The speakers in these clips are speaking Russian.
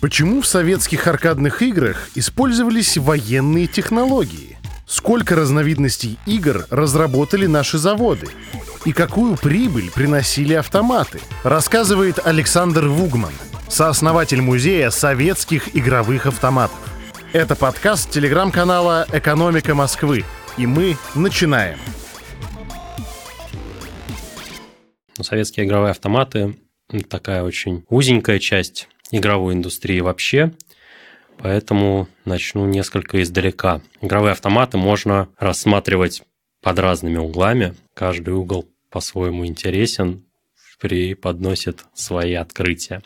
Почему в советских аркадных играх использовались военные технологии? Сколько разновидностей игр разработали наши заводы? И какую прибыль приносили автоматы? Рассказывает Александр Вугман, сооснователь музея советских игровых автоматов. Это подкаст телеграм-канала «Экономика Москвы». И мы начинаем. Советские игровые автоматы – такая очень узенькая часть игровой индустрии вообще, поэтому начну несколько издалека. Игровые автоматы можно рассматривать под разными углами, каждый угол по-своему интересен, преподносит свои открытия.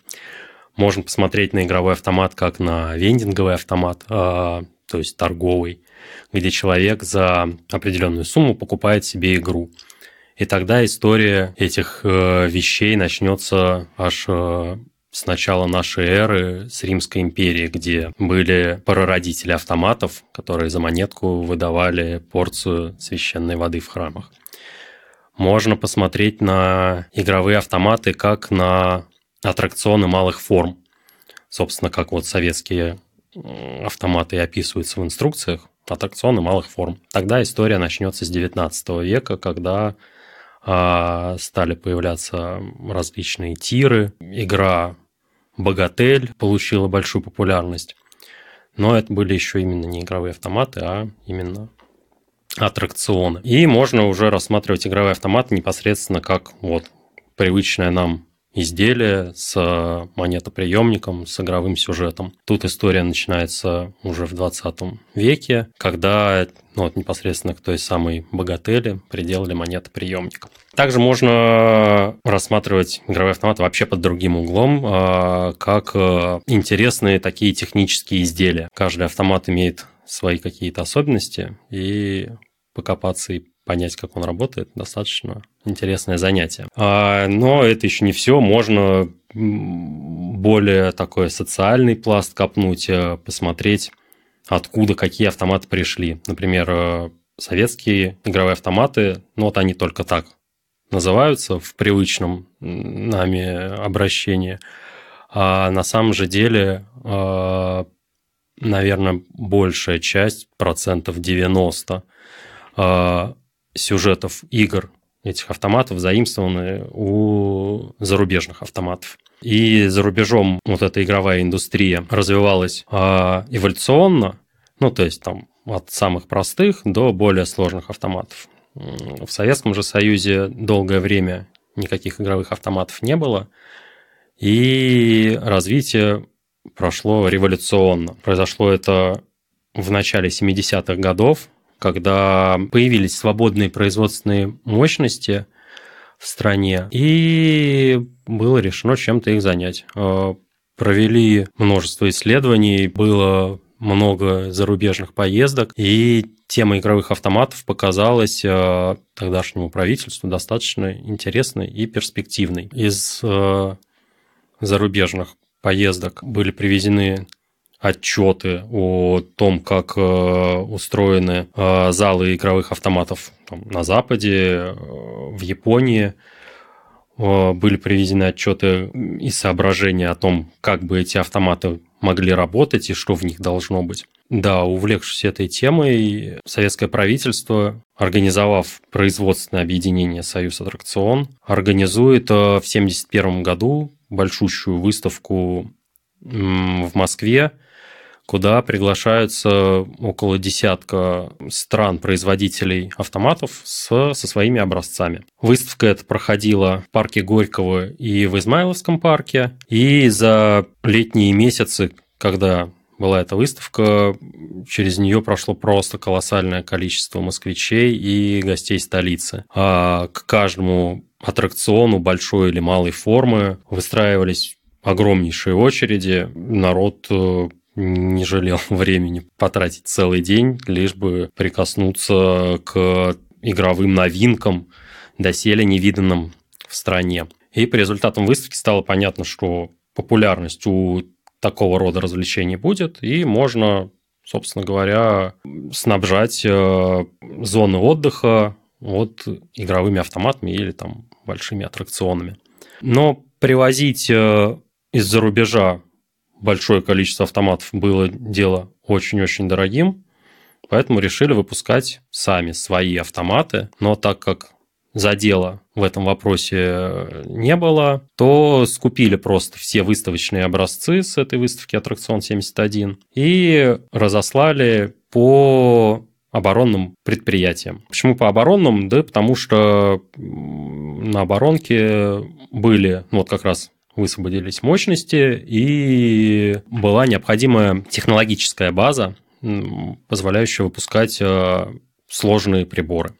Можно посмотреть на игровой автомат как на вендинговый автомат, а, то есть торговый, где человек за определенную сумму покупает себе игру. И тогда история этих э, вещей начнется аж э, с начала нашей эры с Римской империи, где были прародители автоматов, которые за монетку выдавали порцию священной воды в храмах. Можно посмотреть на игровые автоматы как на аттракционы малых форм. Собственно, как вот советские автоматы описываются в инструкциях, аттракционы малых форм. Тогда история начнется с 19 века, когда а, стали появляться различные тиры. Игра «Богатель» получила большую популярность. Но это были еще именно не игровые автоматы, а именно аттракционы. И можно уже рассматривать игровые автоматы непосредственно как вот привычная нам изделие с монетоприемником, с игровым сюжетом. Тут история начинается уже в 20 веке, когда ну, вот непосредственно к той самой богатели приделали монетоприемник. Также можно рассматривать игровой автомат вообще под другим углом, а, как э, интересные такие технические изделия. Каждый автомат имеет свои какие-то особенности, и покопаться и понять, как он работает, достаточно интересное занятие. А, но это еще не все. Можно более такой социальный пласт копнуть, э, посмотреть, откуда какие автоматы пришли. Например, э, советские игровые автоматы, ну вот они только так называются в привычном нами обращении. А на самом же деле, э, наверное, большая часть, процентов 90, сюжетов игр этих автоматов заимствованы у зарубежных автоматов. И за рубежом вот эта игровая индустрия развивалась э, эволюционно, ну, то есть там от самых простых до более сложных автоматов. В Советском же Союзе долгое время никаких игровых автоматов не было, и развитие прошло революционно. Произошло это в начале 70-х годов, когда появились свободные производственные мощности в стране, и было решено чем-то их занять. Э, провели множество исследований, было много зарубежных поездок, и тема игровых автоматов показалась э, тогдашнему правительству достаточно интересной и перспективной. Из э, зарубежных поездок были привезены отчеты о том, как э, устроены э, залы игровых автоматов на Западе, э, в Японии. Были привезены отчеты и соображения о том, как бы эти автоматы могли работать и что в них должно быть. Да, увлекшись этой темой, советское правительство, организовав производственное объединение «Союз Аттракцион», организует в 1971 году большущую выставку в Москве куда приглашаются около десятка стран-производителей автоматов с, со своими образцами. Выставка эта проходила в парке Горького и в Измайловском парке. И за летние месяцы, когда была эта выставка, через нее прошло просто колоссальное количество москвичей и гостей столицы. А к каждому аттракциону большой или малой формы выстраивались огромнейшие очереди. Народ э, не жалел времени потратить целый день, лишь бы прикоснуться к игровым новинкам, доселе невиданным в стране. И по результатам выставки стало понятно, что популярность у такого рода развлечений будет, и можно, собственно говоря, снабжать э, зоны отдыха вот игровыми автоматами или там большими аттракционами. Но привозить э, из-за рубежа большое количество автоматов было дело очень-очень дорогим, поэтому решили выпускать сами свои автоматы. Но так как задела в этом вопросе не было, то скупили просто все выставочные образцы с этой выставки «Аттракцион 71» и разослали по оборонным предприятиям. Почему по оборонным? Да потому что на оборонке были, ну вот как раз высвободились мощности, и была необходимая технологическая база, позволяющая выпускать э, сложные приборы.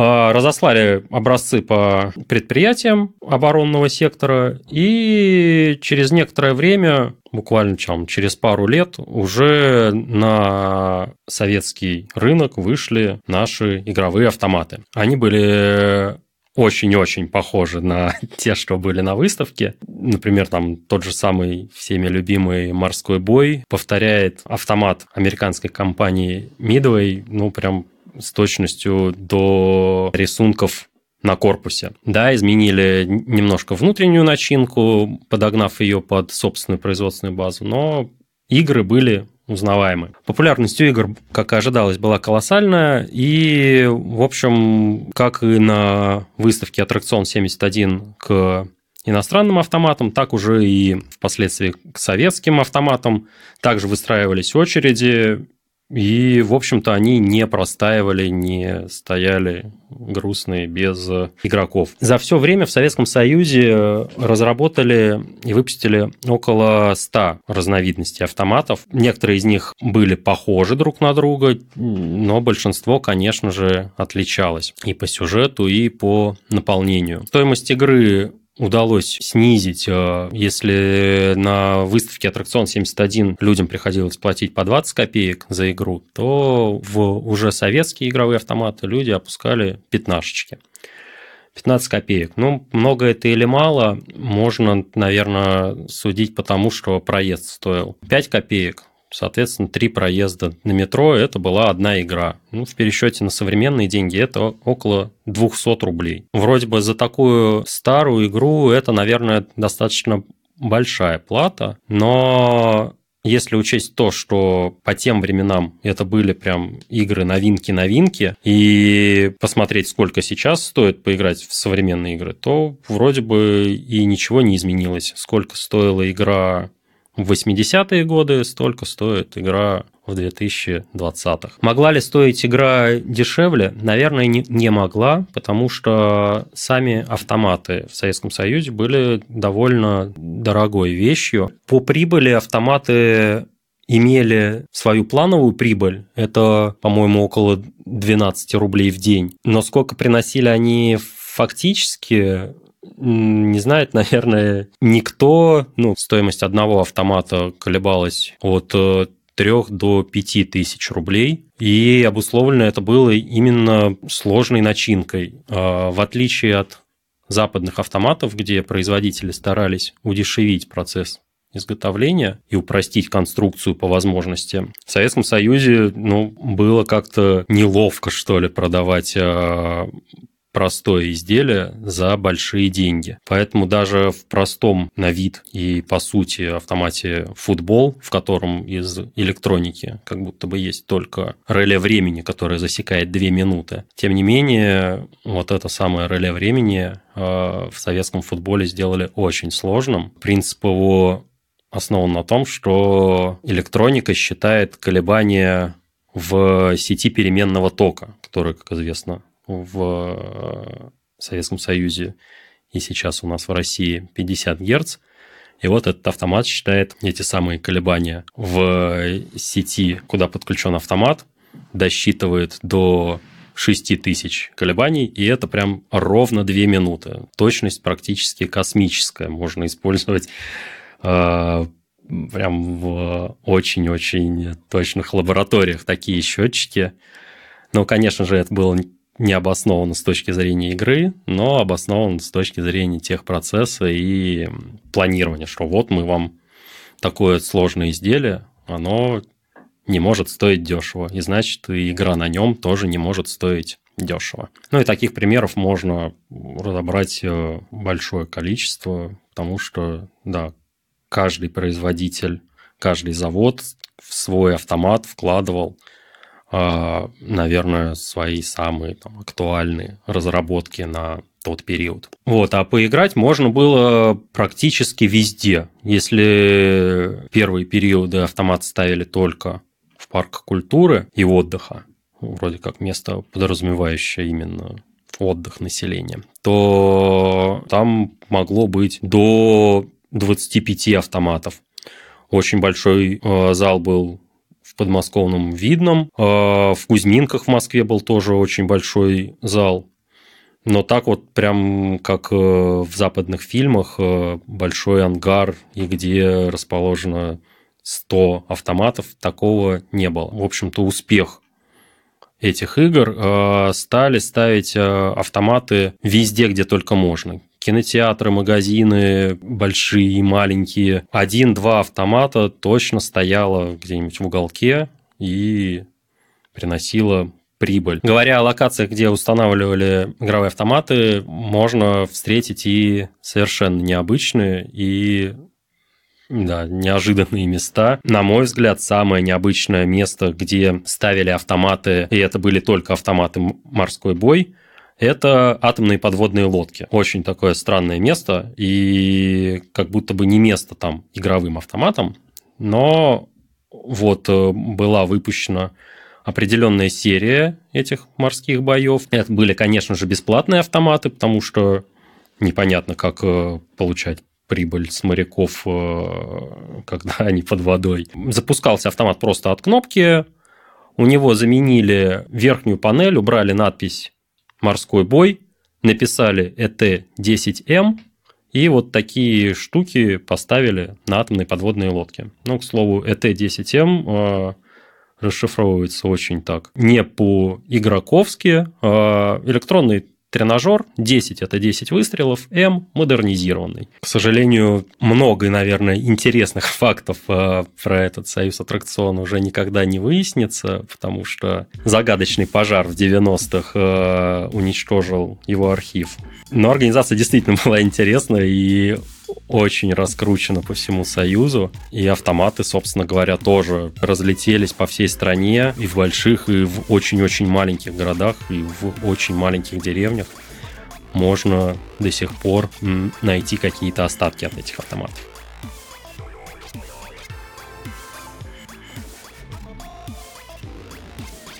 А, разослали образцы по предприятиям оборонного сектора, и через некоторое время, буквально чем, через пару лет, уже на советский рынок вышли наши игровые автоматы. Они были очень-очень похожи на те, что были на выставке. Например, там тот же самый всеми любимый морской бой повторяет автомат американской компании Midway, ну, прям с точностью до рисунков на корпусе. Да, изменили немножко внутреннюю начинку, подогнав ее под собственную производственную базу, но игры были узнаваемы. Популярность игр, как и ожидалось, была колоссальная, и, в общем, как и на выставке «Аттракцион 71» к иностранным автоматам, так уже и впоследствии к советским автоматам. Также выстраивались очереди, и, в общем-то, они не простаивали, не стояли грустные без игроков. За все время в Советском Союзе разработали и выпустили около 100 разновидностей автоматов. Некоторые из них были похожи друг на друга, но большинство, конечно же, отличалось и по сюжету, и по наполнению. Стоимость игры удалось снизить. Э, если на выставке аттракцион 71 людям приходилось платить по 20 копеек за игру, то в уже советские игровые автоматы люди опускали пятнашечки. 15 копеек. Ну, много это или мало, можно, наверное, судить по тому, что проезд стоил 5 копеек. Соответственно, три проезда на метро – это была одна игра. Ну, в пересчете на современные деньги это около 200 рублей. Вроде бы за такую старую игру это, наверное, достаточно большая плата, но если учесть то, что по тем временам это были прям игры новинки-новинки, и посмотреть, сколько сейчас стоит поиграть в современные игры, то вроде бы и ничего не изменилось. Сколько стоила игра в 80-е годы, столько стоит игра в 2020-х. Могла ли стоить игра дешевле? Наверное, не, не могла, потому что сами автоматы в Советском Союзе были довольно дорогой вещью. По прибыли автоматы имели свою плановую прибыль, это, по-моему, около 12 рублей в день. Но сколько приносили они фактически, не знает, наверное, никто. Ну, стоимость одного автомата колебалась от 3 э, до 5 тысяч рублей. И обусловлено это было именно сложной начинкой. А, в отличие от западных автоматов, где производители старались удешевить процесс изготовления и упростить конструкцию по возможности. В Советском Союзе ну, было как-то неловко, что ли, продавать а, простое изделие за большие деньги. Поэтому даже в простом на вид и по сути автомате футбол, в котором из электроники как будто бы есть только реле времени, которое засекает 2 минуты. Тем не менее, вот это самое реле времени э, в советском футболе сделали очень сложным. Принцип его основан на том, что электроника считает колебания в сети переменного тока, который, как известно, в э, Советском Союзе и сейчас у нас в России 50 Гц. И вот этот автомат считает эти самые колебания в сети, куда подключен автомат, досчитывает до 6000 колебаний, и это прям ровно 2 минуты. Точность практически космическая. Можно использовать э, прям в очень-очень точных лабораториях такие счетчики. Но, конечно же, это было не обосновано с точки зрения игры, но обоснован с точки зрения техпроцесса и планирования, что вот мы вам такое сложное изделие, оно не может стоить дешево, и значит, и игра на нем тоже не может стоить дешево. Ну и таких примеров можно разобрать э, большое количество, потому что, да, каждый производитель каждый завод в свой автомат вкладывал, наверное, свои самые там, актуальные разработки на тот период. Вот, а поиграть можно было практически везде. Если первые периоды автомат ставили только в парк культуры и отдыха, вроде как место, подразумевающее именно отдых населения, то там могло быть до 25 автоматов. Очень большой э, зал был подмосковном Видном. Э, в Кузьминках в Москве был тоже очень большой зал. Но так вот прям как э, в западных фильмах большой ангар, и где расположено 100 автоматов, такого не было. В общем-то, успех этих игр стали ставить автоматы везде, где только можно кинотеатры, магазины, большие и маленькие. Один-два автомата точно стояло где-нибудь в уголке и приносило прибыль. Говоря о локациях, где устанавливали игровые автоматы, можно встретить и совершенно необычные и да, неожиданные места. На мой взгляд, самое необычное место, где ставили автоматы, и это были только автоматы «Морской бой», это атомные подводные лодки. Очень такое странное место, и как будто бы не место там игровым автоматам, но вот э, была выпущена определенная серия этих морских боев. Это были, конечно же, бесплатные автоматы, потому что непонятно, как э, получать прибыль с моряков, э, когда они под водой. Запускался автомат просто от кнопки, у него заменили верхнюю панель, убрали надпись морской бой, написали ЭТ-10М, и вот такие штуки поставили на атомные подводные лодки. Ну, к слову, ЭТ-10М э, расшифровывается очень так. Не по-игроковски. Э, электронный тренажер, 10 это 10 выстрелов, М модернизированный. К сожалению, много, наверное, интересных фактов э, про этот союз аттракцион уже никогда не выяснится, потому что загадочный пожар в 90-х э, уничтожил его архив. Но организация действительно была интересная и очень раскручена по всему Союзу. И автоматы, собственно говоря, тоже разлетелись по всей стране и в больших, и в очень-очень маленьких городах, и в очень маленьких деревнях можно до сих пор найти какие-то остатки от этих автоматов.